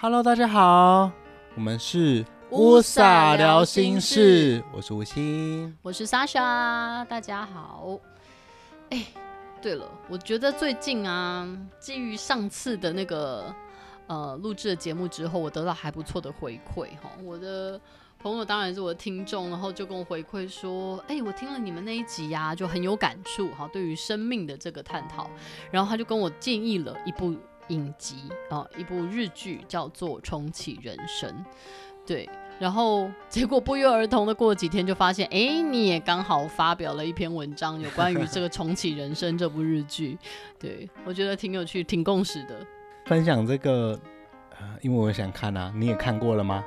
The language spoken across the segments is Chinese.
Hello，大家好，我们是乌撒聊心事，我是吴昕，我是 Sasha，大家好。哎，对了，我觉得最近啊，基于上次的那个呃录制的节目之后，我得到还不错的回馈哈。我的朋友当然是我的听众，然后就跟我回馈说，哎，我听了你们那一集呀，就很有感触哈，对于生命的这个探讨，然后他就跟我建议了一部。影集啊，一部日剧叫做《重启人生》，对，然后结果不约而同的过几天就发现，哎，你也刚好发表了一篇文章，有关于这个《重启人生》这部日剧，对，我觉得挺有趣，挺共识的。分享这个，呃，因为我想看啊，你也看过了吗？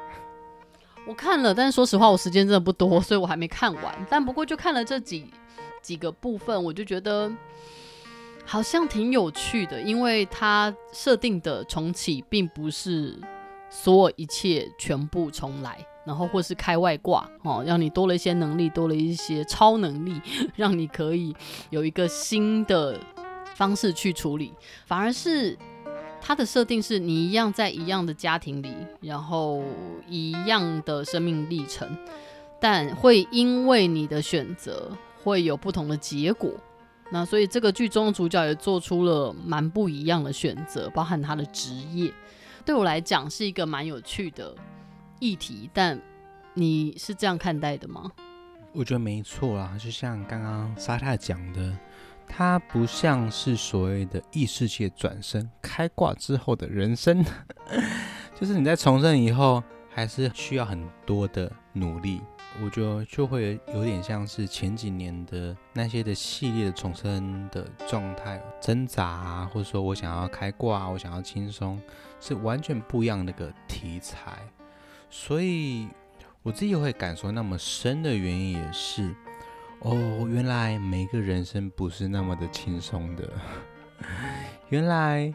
我看了，但是说实话，我时间真的不多，所以我还没看完。但不过就看了这几几个部分，我就觉得。好像挺有趣的，因为它设定的重启并不是所有一切全部重来，然后或是开外挂哦，让你多了一些能力，多了一些超能力，让你可以有一个新的方式去处理，反而是它的设定是你一样在一样的家庭里，然后一样的生命历程，但会因为你的选择会有不同的结果。那所以这个剧中的主角也做出了蛮不一样的选择，包含他的职业，对我来讲是一个蛮有趣的议题。但你是这样看待的吗？我觉得没错啦，就像刚刚沙太讲的，它不像是所谓的异世界转生开挂之后的人生，就是你在重生以后，还是需要很多的努力。我觉得就会有点像是前几年的那些的系列的重生的状态，挣扎啊，或者说我想要开挂，我想要轻松，是完全不一样的个题材。所以我自己会感受那么深的原因也是，哦，原来每个人生不是那么的轻松的，原来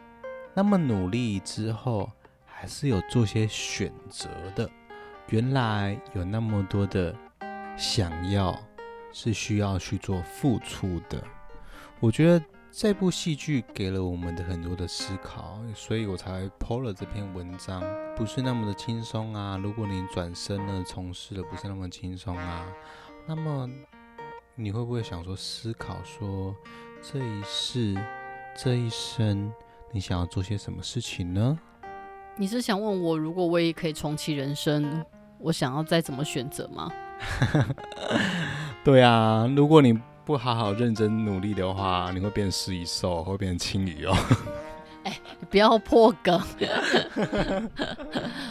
那么努力之后，还是有做些选择的。原来有那么多的想要，是需要去做付出的。我觉得这部戏剧给了我们的很多的思考，所以我才 po 了这篇文章。不是那么的轻松啊！如果你转身了，从事的不是那么轻松啊，那么你会不会想说思考说，这一世、这一生，你想要做些什么事情呢？你是想问我，如果我也可以重启人生？我想要再怎么选择吗？对啊，如果你不好好认真努力的话，你会变食蚁兽，会变青鱼哦。不要破梗。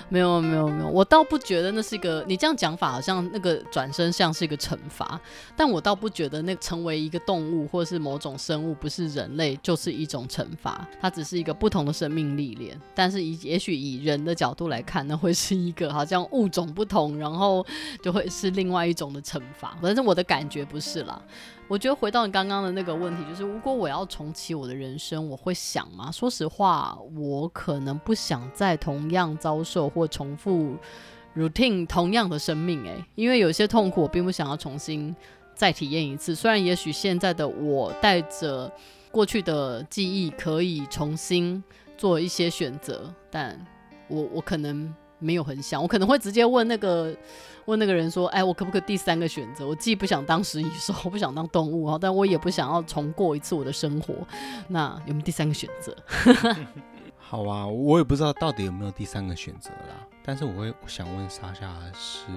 没有没有没有，我倒不觉得那是一个，你这样讲法好像那个转身像是一个惩罚，但我倒不觉得那成为一个动物或是某种生物不是人类就是一种惩罚，它只是一个不同的生命历练。但是以也许以人的角度来看，那会是一个好像物种不同，然后就会是另外一种的惩罚。反正我的感觉不是啦。我觉得回到你刚刚的那个问题，就是如果我要重启我的人生，我会想吗？说实话，我可能不想再同样遭受或重复 routine 同样的生命，诶，因为有些痛苦我并不想要重新再体验一次。虽然也许现在的我带着过去的记忆可以重新做一些选择，但我我可能没有很想，我可能会直接问那个。问那个人说：“哎，我可不可以第三个选择？我既不想当食蚁兽，我不想当动物啊，但我也不想要重过一次我的生活。那有没有第三个选择？” 好啊，我也不知道到底有没有第三个选择啦。但是我会想问莎夏的是：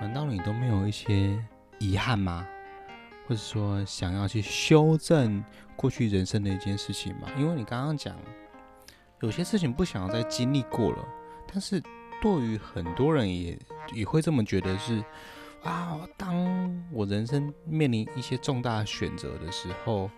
难道你都没有一些遗憾吗？或者说想要去修正过去人生的一件事情吗？因为你刚刚讲有些事情不想要再经历过了，但是。对于很多人也也会这么觉得是，啊，当我人生面临一些重大选择的时候，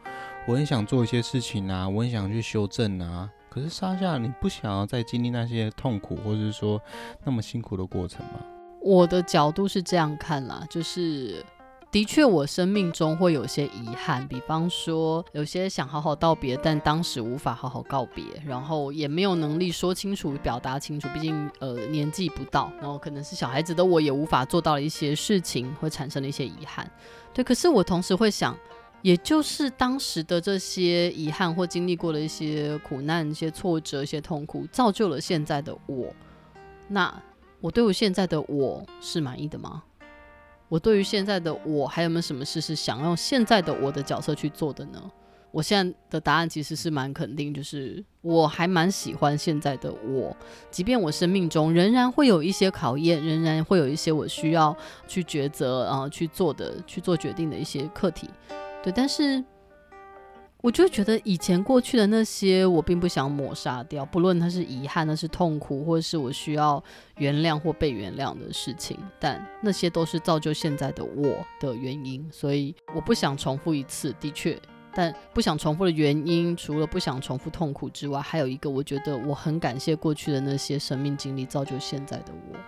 我很想做一些事情啊，我很想去修正啊。可是莎夏，你不想要再经历那些痛苦，或者是说那么辛苦的过程吗？我的角度是这样看啦，就是。的确，我生命中会有些遗憾，比方说有些想好好道别，但当时无法好好告别，然后也没有能力说清楚、表达清楚，毕竟呃年纪不到，然后可能是小孩子的我也无法做到一些事情，会产生了一些遗憾。对，可是我同时会想，也就是当时的这些遗憾或经历过的一些苦难、一些挫折、一些痛苦，造就了现在的我。那我对我现在的我是满意的吗？我对于现在的我还有没有什么事是想用现在的我的角色去做的呢？我现在的答案其实是蛮肯定，就是我还蛮喜欢现在的我，即便我生命中仍然会有一些考验，仍然会有一些我需要去抉择啊、去做的、去做决定的一些课题，对，但是我就觉得以前过去的那些，我并不想抹杀掉，不论它是遗憾、那是痛苦，或者是我需要原谅或被原谅的事情，但那些都是造就现在的我的原因，所以我不想重复一次，的确。但不想重复的原因，除了不想重复痛苦之外，还有一个，我觉得我很感谢过去的那些生命经历，造就现在的我。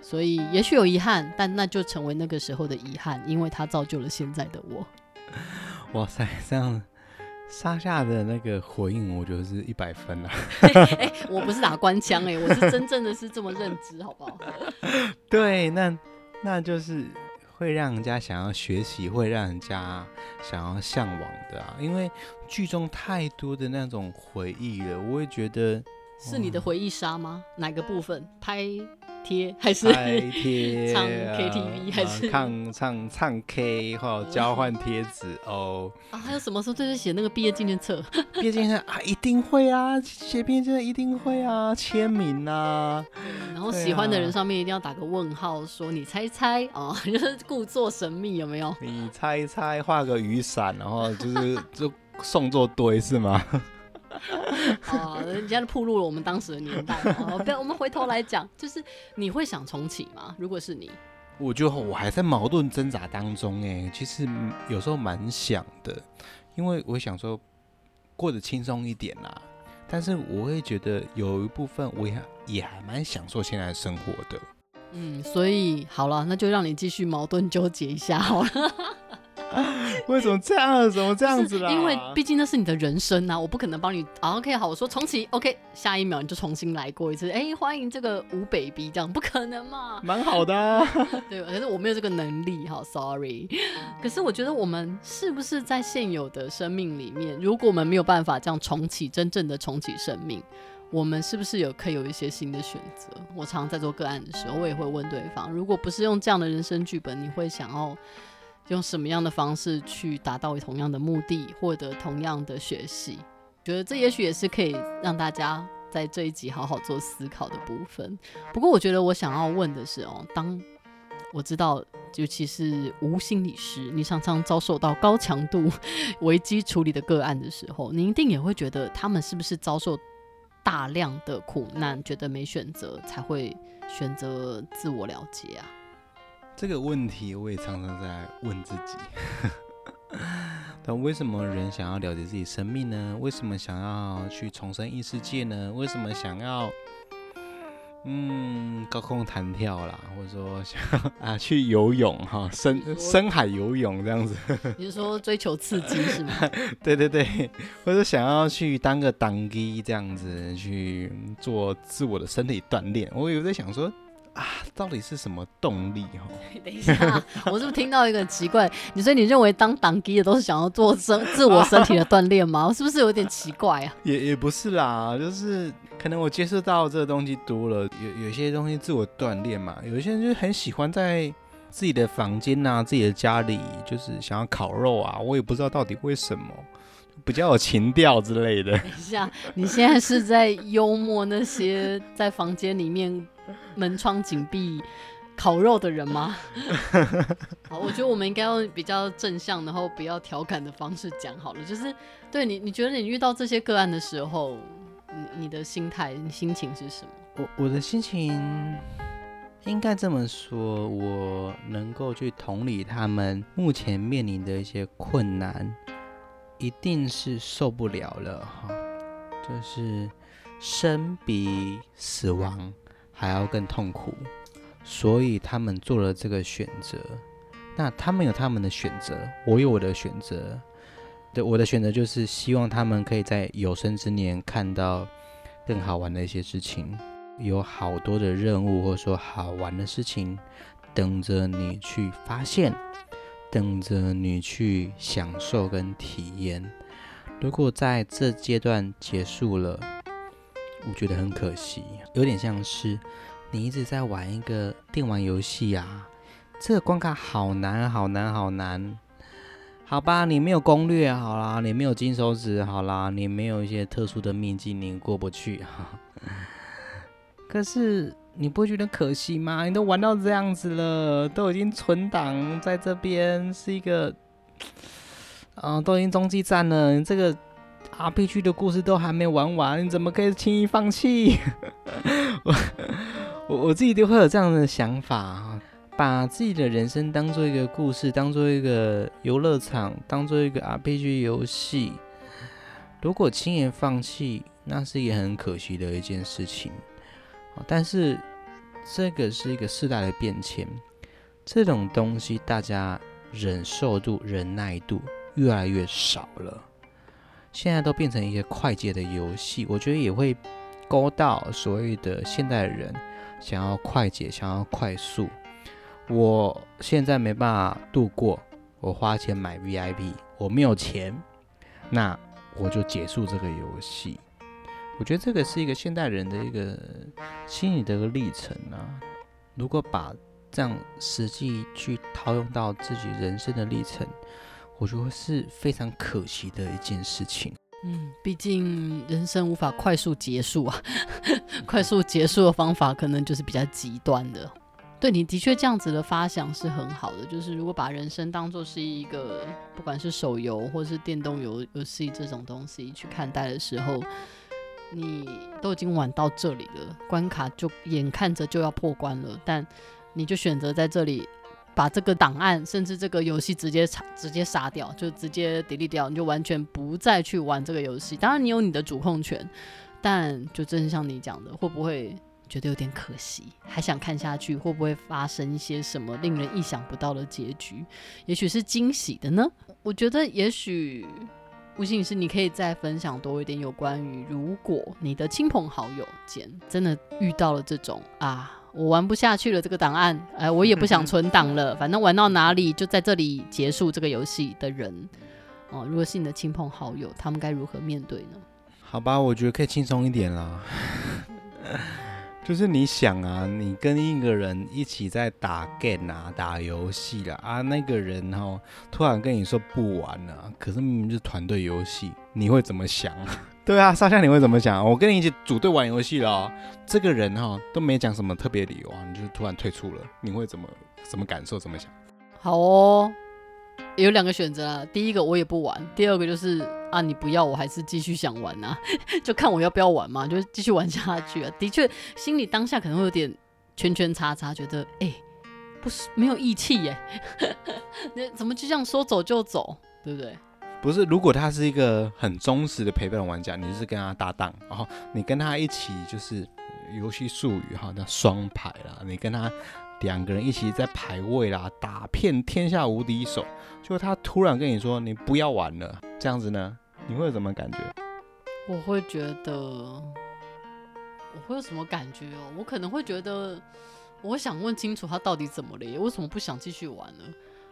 所以也许有遗憾，但那就成为那个时候的遗憾，因为它造就了现在的我。哇塞，这样沙夏的那个回应，我觉得是一百分啊！哎、我不是打官腔哎、欸，我是真正的是这么认知，好不好？对，那那就是。会让人家想要学习，会让人家想要向往的啊！因为剧中太多的那种回忆了，我会觉得是你的回忆杀吗？哪个部分拍？贴还是拍贴 唱 KTV 还是唱唱唱 K 或交换贴纸哦啊，还有什么时候就是写那个毕业纪念册？毕业纪念册啊，一定会啊，写毕业纪念册一定会啊，签名啊，然后喜欢的人上面一定要打个问号，说你猜猜哦，就是故作神秘有没有？你猜猜，画个雨伞，然后就是就送作堆是吗？啊，人家都暴露了我们当时的年代。哦，不要，我们回头来讲，就是你会想重启吗？如果是你，我觉得我还在矛盾挣扎当中。哎，其实有时候蛮想的，因为我想说过得轻松一点啦。但是我会觉得有一部分我也也还蛮享受现在的生活的。嗯，所以好了，那就让你继续矛盾纠结一下好了。为什么这样？怎么这样子啦？因为毕竟那是你的人生呐、啊，我不可能帮你。啊、OK，好，我说重启，OK，下一秒你就重新来过一次。哎、欸，欢迎这个吴 baby，这样不可能嘛？蛮好的、啊，对，可是我没有这个能力，好，sorry。可是我觉得我们是不是在现有的生命里面，如果我们没有办法这样重启，真正的重启生命，我们是不是有可以有一些新的选择？我常常在做个案的时候，我也会问对方，如果不是用这样的人生剧本，你会想要？用什么样的方式去达到同样的目的，获得同样的学习？觉得这也许也是可以让大家在这一集好好做思考的部分。不过，我觉得我想要问的是哦，当我知道，尤其是无心理师，你常常遭受到高强度危机处理的个案的时候，你一定也会觉得他们是不是遭受大量的苦难，觉得没选择，才会选择自我了结啊？这个问题我也常常在问自己，但为什么人想要了解自己生命呢？为什么想要去重生异世界呢？为什么想要嗯高空弹跳啦，或者说想要 啊去游泳哈深深海游泳这样子？你是说追求刺激是吗？对对对，或者想要去当个当机这样子去做自我的身体锻炼？我有在想说。啊，到底是什么动力？哈，等一下，我是不是听到一个奇怪？你说你认为当党机的都是想要做身自我身体的锻炼吗？我是不是有点奇怪啊？也也不是啦，就是可能我接触到这个东西多了，有有些东西自我锻炼嘛。有些人就很喜欢在自己的房间啊、自己的家里，就是想要烤肉啊。我也不知道到底为什么，比较有情调之类的。等一下，你现在是在幽默那些在房间里面？门窗紧闭，烤肉的人吗？好，我觉得我们应该用比较正向，然后不要调侃的方式讲好了。就是对你，你觉得你遇到这些个案的时候，你你的心态、你心情是什么？我我的心情应该这么说，我能够去同理他们目前面临的一些困难，一定是受不了了哈。就是生比死亡还要更痛苦，所以他们做了这个选择。那他们有他们的选择，我有我的选择。对，我的选择就是希望他们可以在有生之年看到更好玩的一些事情，有好多的任务或者说好玩的事情等着你去发现。等着你去享受跟体验。如果在这阶段结束了，我觉得很可惜，有点像是你一直在玩一个电玩游戏啊，这个关卡好难，好难，好难。好吧，你没有攻略，好啦，你没有金手指，好啦，你没有一些特殊的秘境，你过不去哈。可是你不会觉得可惜吗？你都玩到这样子了，都已经存档在这边，是一个，啊、呃，都已经终极战了，你这个 RPG 的故事都还没玩完，你怎么可以轻易放弃？我我自己都会有这样的想法。把自己的人生当做一个故事，当做一个游乐场，当做一个 RPG 游戏。如果轻言放弃，那是一个很可惜的一件事情。但是这个是一个世代的变迁，这种东西大家忍受度、忍耐度越来越少了。现在都变成一些快捷的游戏，我觉得也会勾到所谓的现代人想要快捷、想要快速。我现在没办法度过，我花钱买 VIP，我没有钱，那我就结束这个游戏。我觉得这个是一个现代人的一个心理的一个历程啊。如果把这样实际去套用到自己人生的历程，我觉得是非常可惜的一件事情。嗯，毕竟人生无法快速结束啊，快速结束的方法可能就是比较极端的。对，你的确这样子的发想是很好的，就是如果把人生当作是一个不管是手游或是电动游游戏这种东西去看待的时候，你都已经玩到这里了，关卡就眼看着就要破关了，但你就选择在这里把这个档案甚至这个游戏直接杀直接杀掉，就直接 delete 掉，你就完全不再去玩这个游戏。当然你有你的主控权，但就正像你讲的，会不会？觉得有点可惜，还想看下去，会不会发生一些什么令人意想不到的结局？也许是惊喜的呢？我觉得，也许吴心理师，你可以再分享多一点有关于，如果你的亲朋好友间真的遇到了这种啊，我玩不下去了这个档案，哎，我也不想存档了，反正玩到哪里就在这里结束这个游戏的人，哦，如果是你的亲朋好友，他们该如何面对呢？好吧，我觉得可以轻松一点啦。就是你想啊，你跟一个人一起在打 game 啊，打游戏啦啊，那个人哦突然跟你说不玩了，可是明明就是团队游戏，你会怎么想？对啊，沙夏你会怎么想？我跟你一起组队玩游戏了，这个人哈都没讲什么特别理由啊，你就突然退出了，你会怎么怎么感受？怎么想？好哦。有两个选择啊，第一个我也不玩，第二个就是啊，你不要，我还是继续想玩、啊，就看我要不要玩嘛，就继续玩下去啊。的确，心里当下可能会有点圈圈叉叉，觉得哎、不是没有义气耶，那怎么就这样说走就走，对不对？不是，如果他是一个很忠实的陪伴玩家，你就是跟他搭档，然后你跟他一起就是游戏术语哈，叫双排啦，你跟他。两个人一起在排位啦，打遍天下无敌手。就他突然跟你说：“你不要玩了。”这样子呢，你会有什么感觉？我会觉得，我会有什么感觉哦？我可能会觉得，我想问清楚他到底怎么了，为什么不想继续玩呢？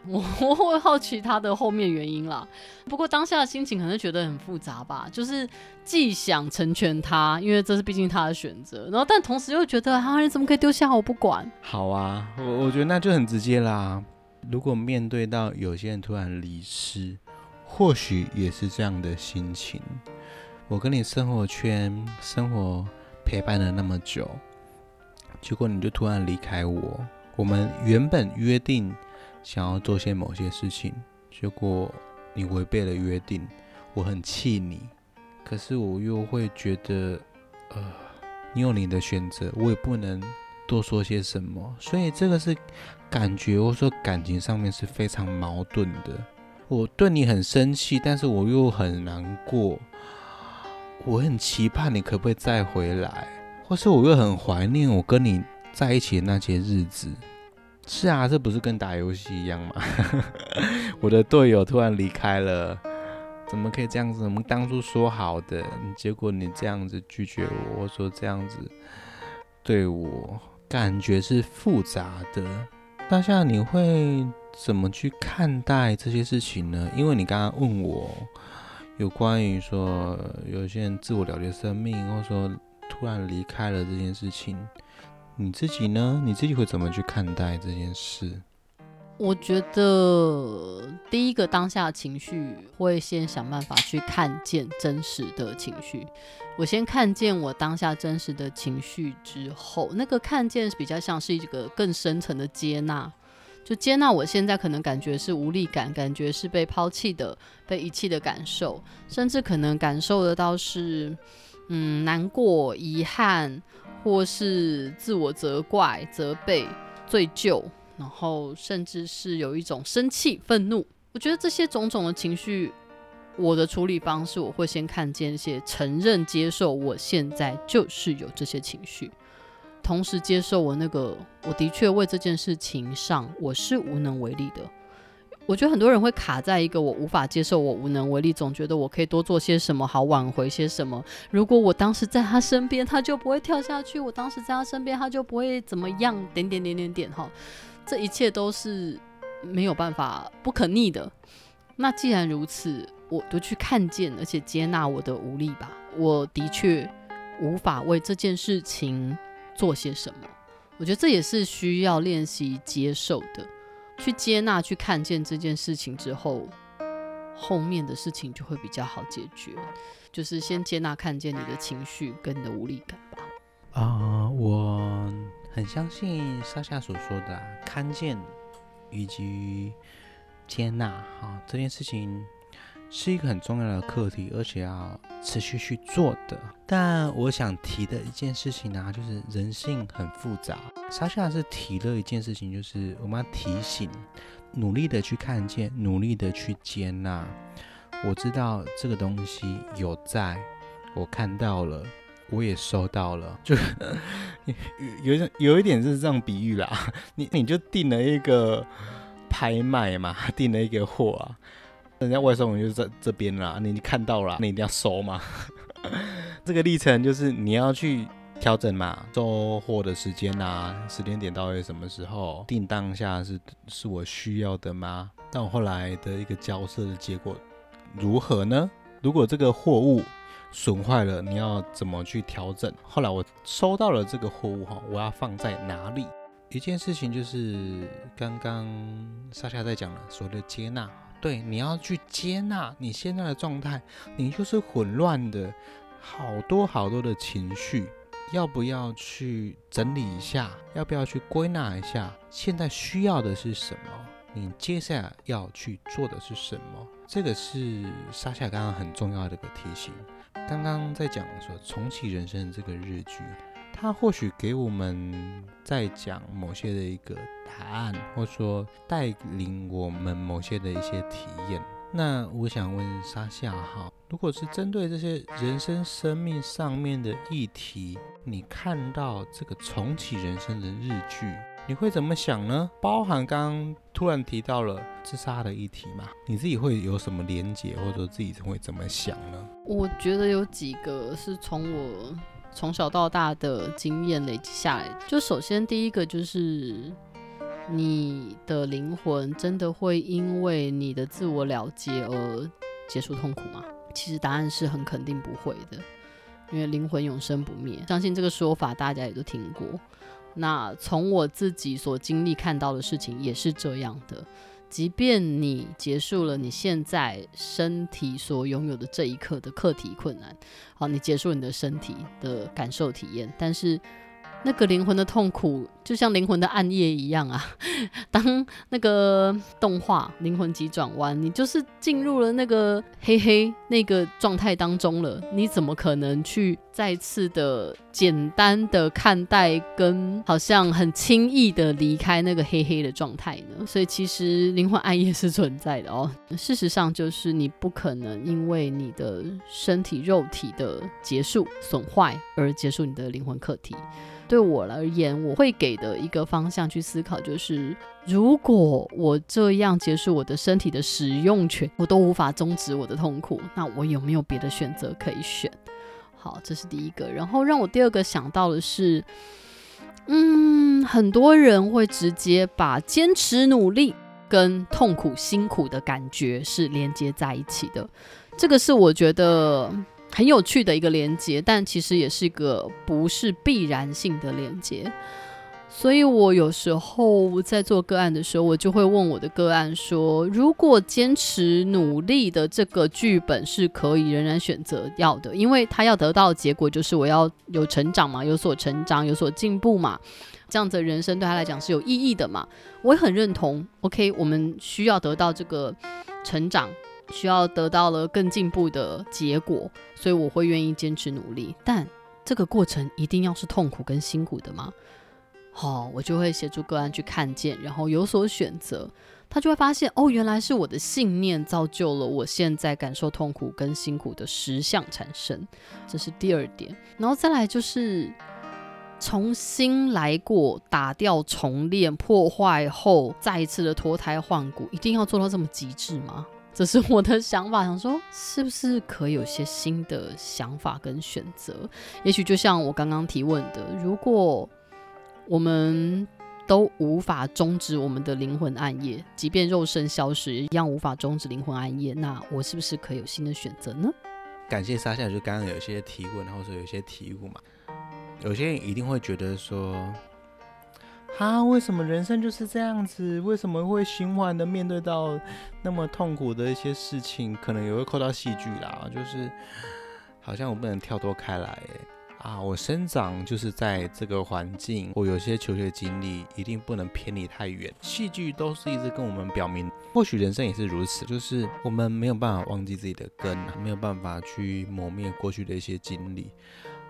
我我会好奇他的后面原因啦，不过当下的心情可能觉得很复杂吧，就是既想成全他，因为这是毕竟他的选择，然后但同时又觉得啊，你怎么可以丢下我不管？好啊，我我觉得那就很直接啦。如果面对到有些人突然离世，或许也是这样的心情。我跟你生活圈生活陪伴了那么久，结果你就突然离开我，我们原本约定。想要做些某些事情，结果你违背了约定，我很气你。可是我又会觉得，呃，你有你的选择，我也不能多说些什么。所以这个是感觉，或者说感情上面是非常矛盾的。我对你很生气，但是我又很难过。我很期盼你可不可以再回来，或是我又很怀念我跟你在一起的那些日子。是啊，这不是跟打游戏一样吗？我的队友突然离开了，怎么可以这样子？我们当初说好的，结果你这样子拒绝我，我说这样子对我感觉是复杂的。当下你会怎么去看待这些事情呢？因为你刚刚问我有关于说有些人自我了结生命，或者说突然离开了这件事情，你自己呢？你自己会怎么去看待这件事？我觉得第一个当下情绪会先想办法去看见真实的情绪。我先看见我当下真实的情绪之后，那个看见比较像是一个更深层的接纳，就接纳我现在可能感觉是无力感，感觉是被抛弃的、被遗弃的感受，甚至可能感受得到是嗯难过、遗憾，或是自我责怪、责备、罪疚。然后，甚至是有一种生气、愤怒。我觉得这些种种的情绪，我的处理方式，我会先看见一些承认、接受，我现在就是有这些情绪，同时接受我那个，我的确为这件事情上我是无能为力的。我觉得很多人会卡在一个我无法接受，我无能为力，总觉得我可以多做些什么，好挽回些什么。如果我当时在他身边，他就不会跳下去；我当时在他身边，他就不会怎么样。点点点点点哈。这一切都是没有办法不可逆的。那既然如此，我就去看见，而且接纳我的无力吧。我的确无法为这件事情做些什么。我觉得这也是需要练习接受的。去接纳、去看见这件事情之后，后面的事情就会比较好解决。就是先接纳、看见你的情绪跟你的无力感吧。啊，我。很相信莎莎所说的、看见以及接纳，哈，这件事情是一个很重要的课题，而且要持续去做的。但我想提的一件事情呢、就是人性很复杂。莎夏是提了一件事情，就是我们要提醒，努力的去看见，努力的去接纳。我知道这个东西有在，我看到了。我也收到了，就有有有一点是这样比喻啦，你你就订了一个拍卖嘛，订了一个货啊，人家外送员就在这边啦，你看到了，你一定要收嘛。这个历程就是你要去调整嘛，收货的时间啊，时间点到底什么时候，订当下是是我需要的吗？但我后来的一个交涉的结果如何呢？如果这个货物损坏了，你要怎么去调整？后来我收到了这个货物哈，我要放在哪里？一件事情就是刚刚莎莎在讲了，所谓的接纳，对，你要去接纳你现在的状态，你就是混乱的，好多好多的情绪，要不要去整理一下？要不要去归纳一下？现在需要的是什么？你接下来要去做的是什么？这个是莎夏刚刚很重要的一个提醒。刚刚在讲说重启人生这个日剧，它或许给我们在讲某些的一个答案，或者说带领我们某些的一些体验。那我想问沙夏哈，如果是针对这些人生生命上面的议题，你看到这个重启人生的日剧？你会怎么想呢？包含刚刚突然提到了自杀的议题嘛？你自己会有什么连结，或者说自己会怎么想呢？我觉得有几个是从我从小到大的经验累积下来。就首先第一个就是，你的灵魂真的会因为你的自我了结而结束痛苦吗？其实答案是很肯定不会的，因为灵魂永生不灭。相信这个说法大家也都听过。那从我自己所经历看到的事情也是这样的，即便你结束了你现在身体所拥有的这一刻的课题困难，好，你结束你的身体的感受体验，但是。那个灵魂的痛苦，就像灵魂的暗夜一样啊！当那个动画《灵魂急转弯》，你就是进入了那个黑黑那个状态当中了，你怎么可能去再次的简单的看待，跟好像很轻易的离开那个黑黑的状态呢？所以其实灵魂暗夜是存在的哦。事实上，就是你不可能因为你的身体肉体的结束损坏而结束你的灵魂课题。对我而言，我会给的一个方向去思考，就是如果我这样结束我的身体的使用权，我都无法终止我的痛苦，那我有没有别的选择可以选？好，这是第一个。然后让我第二个想到的是，嗯，很多人会直接把坚持努力跟痛苦辛苦的感觉是连接在一起的，这个是我觉得很有趣的一个连接，但其实也是一个不是必然性的连接。所以我有时候在做个案的时候，我就会问我的个案说：如果坚持努力的这个剧本是可以仍然选择要的，因为他要得到的结果就是我要有成长嘛，有所成长，有所进步嘛，这样子的人生对他来讲是有意义的嘛。我也很认同。OK，我们需要得到这个成长，需要得到了更进步的结果，所以我会愿意坚持努力。但这个过程一定要是痛苦跟辛苦的吗？好、我就会协助个案去看见，然后有所选择。他就会发现，哦，原来是我的信念造就了我现在感受痛苦跟辛苦的实相产生。这是第二点。然后再来就是重新来过，打掉重练，破坏后再一次的脱胎换骨，一定要做到这么极致吗？这是我的想法，想说是不是可以有些新的想法跟选择？也许就像我刚刚提问的，如果我们都无法终止我们的灵魂暗夜，即便肉身消失，一样无法终止灵魂暗夜。那我是不是可以有新的选择呢？感谢莎夏，就刚刚有些提问，或者说有些题目嘛，有些人一定会觉得说，啊，为什么人生就是这样子？为什么会循环的面对到那么痛苦的一些事情？可能也会扣到戏剧啦，就是好像我不能跳脱开来。啊，我生长就是在这个环境，我有些求学经历一定不能偏离太远。戏剧都是一直跟我们表明，或许人生也是如此，就是我们没有办法忘记自己的根，没有办法去磨灭过去的一些经历。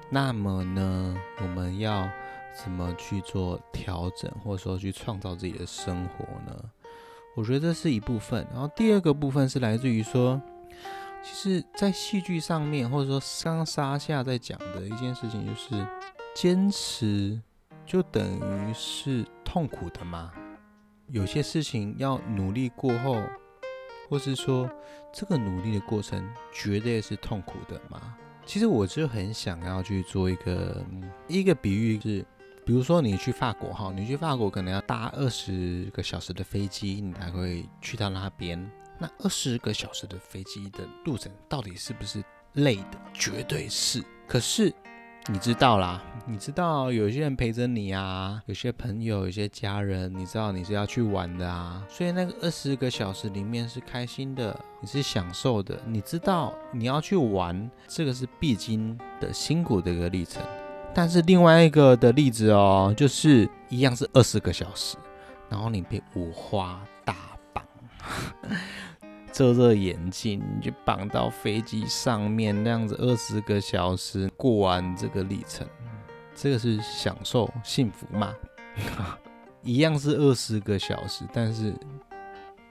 那么呢，我们要怎么去做调整，或者说去创造自己的生活呢？我觉得这是一部分。然后第二个部分是来自于说。其实，在戏剧上面，或者说刚刚莎夏在讲的一件事情，就是坚持就等于是痛苦的吗？有些事情要努力过后，或是说这个努力的过程绝对是痛苦的吗？其实我就很想要去做一个一个比喻，是比如说你去法国哈，你去法国可能要搭二十个小时的飞机，你才会去到那边。那二十个小时的飞机的路程到底是不是累的？绝对是。可是你知道啦，你知道有些人陪着你啊，有些朋友，有些家人，你知道你是要去玩的啊，所以那个二十个小时里面是开心的，你是享受的。你知道你要去玩，这个是必经的辛苦的一个历程。但是另外一个的例子哦，就是一样是二十个小时，然后你被五花大绑。遮着眼睛，你就绑到飞机上面，那样子二十个小时过完这个历程，这个是享受幸福吗？一样是二十个小时，但是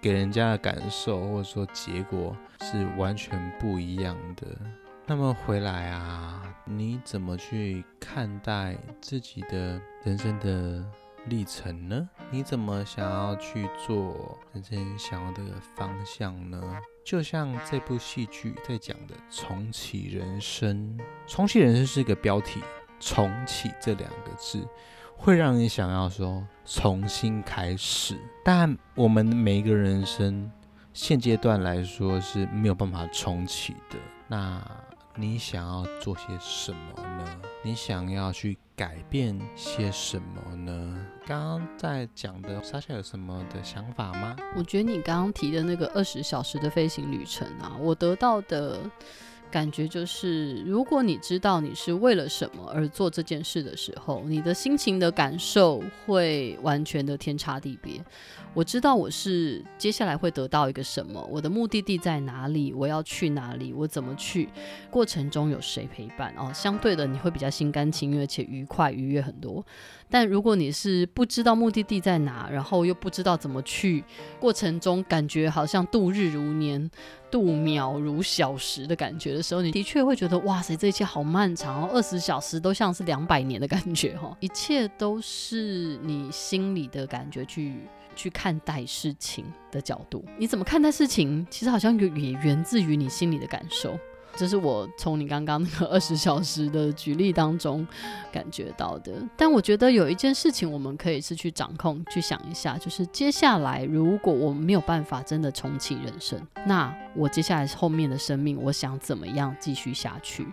给人家的感受或者说结果是完全不一样的。那么回来啊，你怎么去看待自己的人生的历程呢？你怎么想要去做人生想要的方向呢？就像这部戏剧在讲的“重启人生”，“重启人生”是一个标题，“重启”这两个字会让你想要说重新开始。但我们每一个人生现阶段来说是没有办法重启的。那你想要做些什么呢？你想要去改变些什么呢？刚刚在讲的莎夏有什么的想法吗？我觉得你刚刚提的那个二十小时的飞行旅程啊，我得到的感觉就是，如果你知道你是为了什么而做这件事的时候，你的心情的感受会完全的天差地别。我知道我是接下来会得到一个什么，我的目的地在哪里，我要去哪里，我怎么去，过程中有谁陪伴哦，相对的你会比较心甘情愿且愉快愉悦很多。但如果你是不知道目的地在哪，然后又不知道怎么去，过程中感觉好像度日如年，度秒如小时的感觉的时候，你的确会觉得哇塞，这一切好漫长哦，二十小时都像是两百年的感觉哈，一切都是你心里的感觉去。去看待事情的角度，你怎么看待事情？其实好像也也源自于你心里的感受。这是我从你刚刚那个二十小时的举例当中感觉到的。但我觉得有一件事情我们可以是去掌控，去想一下，就是接下来如果我们没有办法真的重启人生，那我接下来后面的生命，我想怎么样继续下去？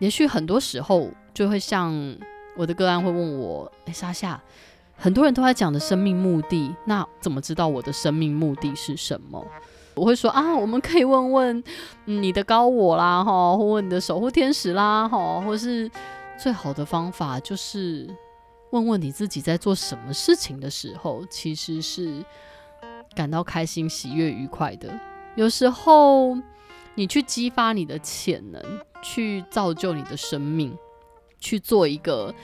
也许很多时候就会像我的个案会问我：“哎，莎夏，很多人都在讲的生命目的，那怎么知道我的生命目的是什么？”我会说啊，我们可以问问你的高我啦，哈，或问你的守护天使啦，哈，或是最好的方法就是问问你自己在做什么事情的时候，其实是感到开心、喜悦、愉快的。有时候你去激发你的潜能，去造就你的生命，去做一个，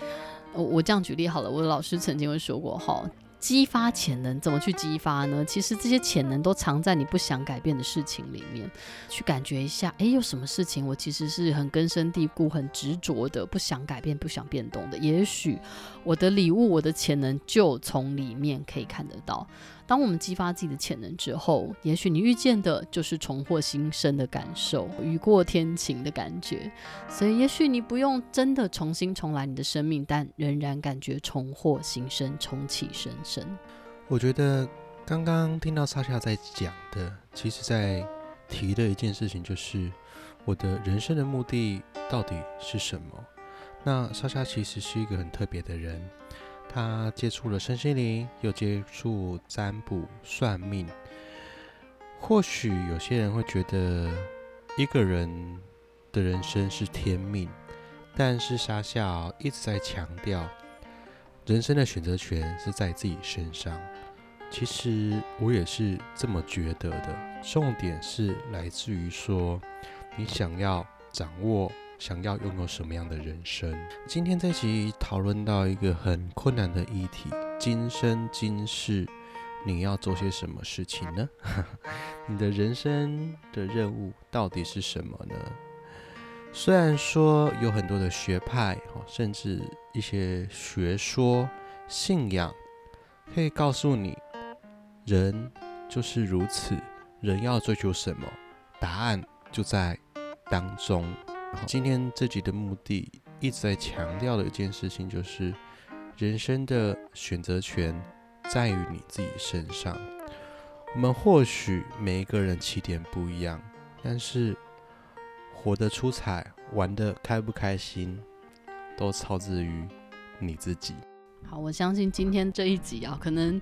我这样举例好了，我的老师曾经会说过，哈。激发潜能，怎么去激发呢？其实这些潜能都藏在你不想改变的事情里面，去感觉一下，诶，有什么事情我其实是很根深蒂固、很执着的，不想改变、不想变动的。也许我的礼物、我的潜能就从里面可以看得到。当我们激发自己的潜能之后，也许你遇见的就是重获新生的感受，雨过天晴的感觉。所以，也许你不用真的重新重来你的生命，但仍然感觉重获新生、重启人生。我觉得刚刚听到莎夏在讲的，其实在提的一件事情就是我的人生的目的到底是什么？那莎夏其实是一个很特别的人。他接触了身心灵，又接触占卜、算命。或许有些人会觉得一个人的人生是天命，但是沙夏一直在强调，人生的选择权是在自己身上。其实我也是这么觉得的。重点是来自于说，你想要掌握。想要拥有什么样的人生？今天这集讨论到一个很困难的议题：今生今世，你要做些什么事情呢？你的人生的任务到底是什么呢？虽然说有很多的学派，甚至一些学说、信仰，可以告诉你，人就是如此，人要追求什么，答案就在当中。今天这集的目的一直在强调的一件事情，就是人生的选择权在于你自己身上。我们或许每一个人起点不一样，但是活得出彩、玩得开不开心，都操之于你自己。好，我相信今天这一集啊，可能。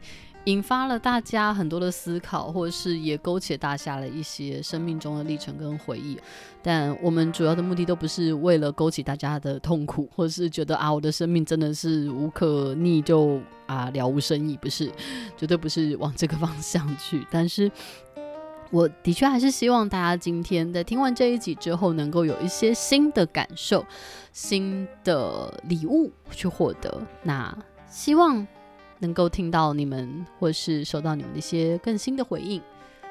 引发了大家很多的思考，或者是也勾起大家了一些生命中的历程跟回忆。但我们主要的目的都不是为了勾起大家的痛苦，或者是觉得啊，我的生命真的是无可逆就啊了无生意，不是，绝对不是往这个方向去。但是我的确还是希望大家今天在听完这一集之后，能够有一些新的感受、新的礼物去获得。那希望。能够听到你们，或是收到你们的一些更新的回应。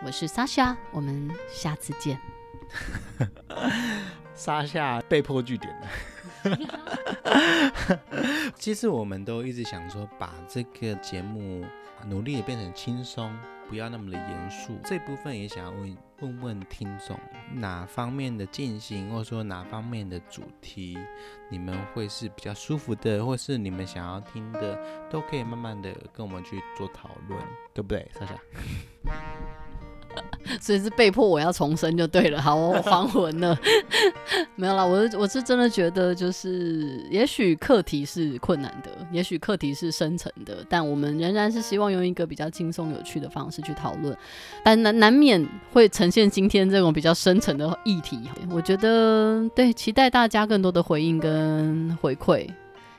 我是莎夏，我们下次见。莎夏被迫句点了。其实我们都一直想说，把这个节目努力的变成轻松，不要那么的严肃。这部分也想要问问问听众，哪方面的进行，或者说哪方面的主题，你们会是比较舒服的，或是你们想要听的，都可以慢慢的跟我们去做讨论，对不对，莎莎？所以是被迫我要重生就对了，好，我还魂了，没有啦，我我是真的觉得，就是也许课题是困难的，也许课题是深层的，但我们仍然是希望用一个比较轻松有趣的方式去讨论，但难难免会呈现今天这种比较深层的议题。我觉得对，期待大家更多的回应跟回馈，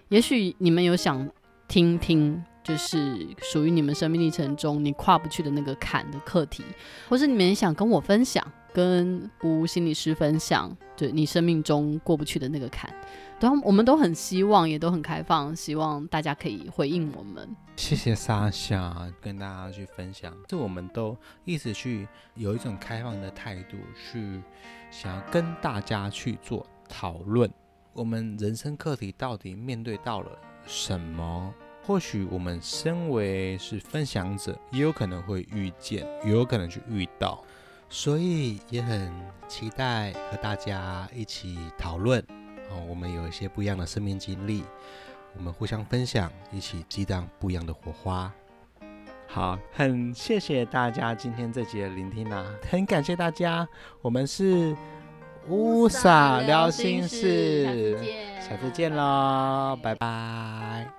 也许你们有想听听。就是属于你们生命历程中你跨不去的那个坎的课题，或是你们想跟我分享，跟吴心理师分享，对你生命中过不去的那个坎，对，我们都很希望，也都很开放，希望大家可以回应我们。谢谢莎夏跟大家去分享，这我们都一直去有一种开放的态度，去想要跟大家去做讨论，我们人生课题到底面对到了什么？或许我们身为是分享者，也有可能会遇见，也有可能去遇到。所以也很期待和大家一起讨论哦。我们有一些不一样的生命经历，我们互相分享，一起激荡不一样的火花。好，很谢谢大家今天这集的聆听啊，很感谢大家。我们是乌萨聊心事，下次见喽，拜拜。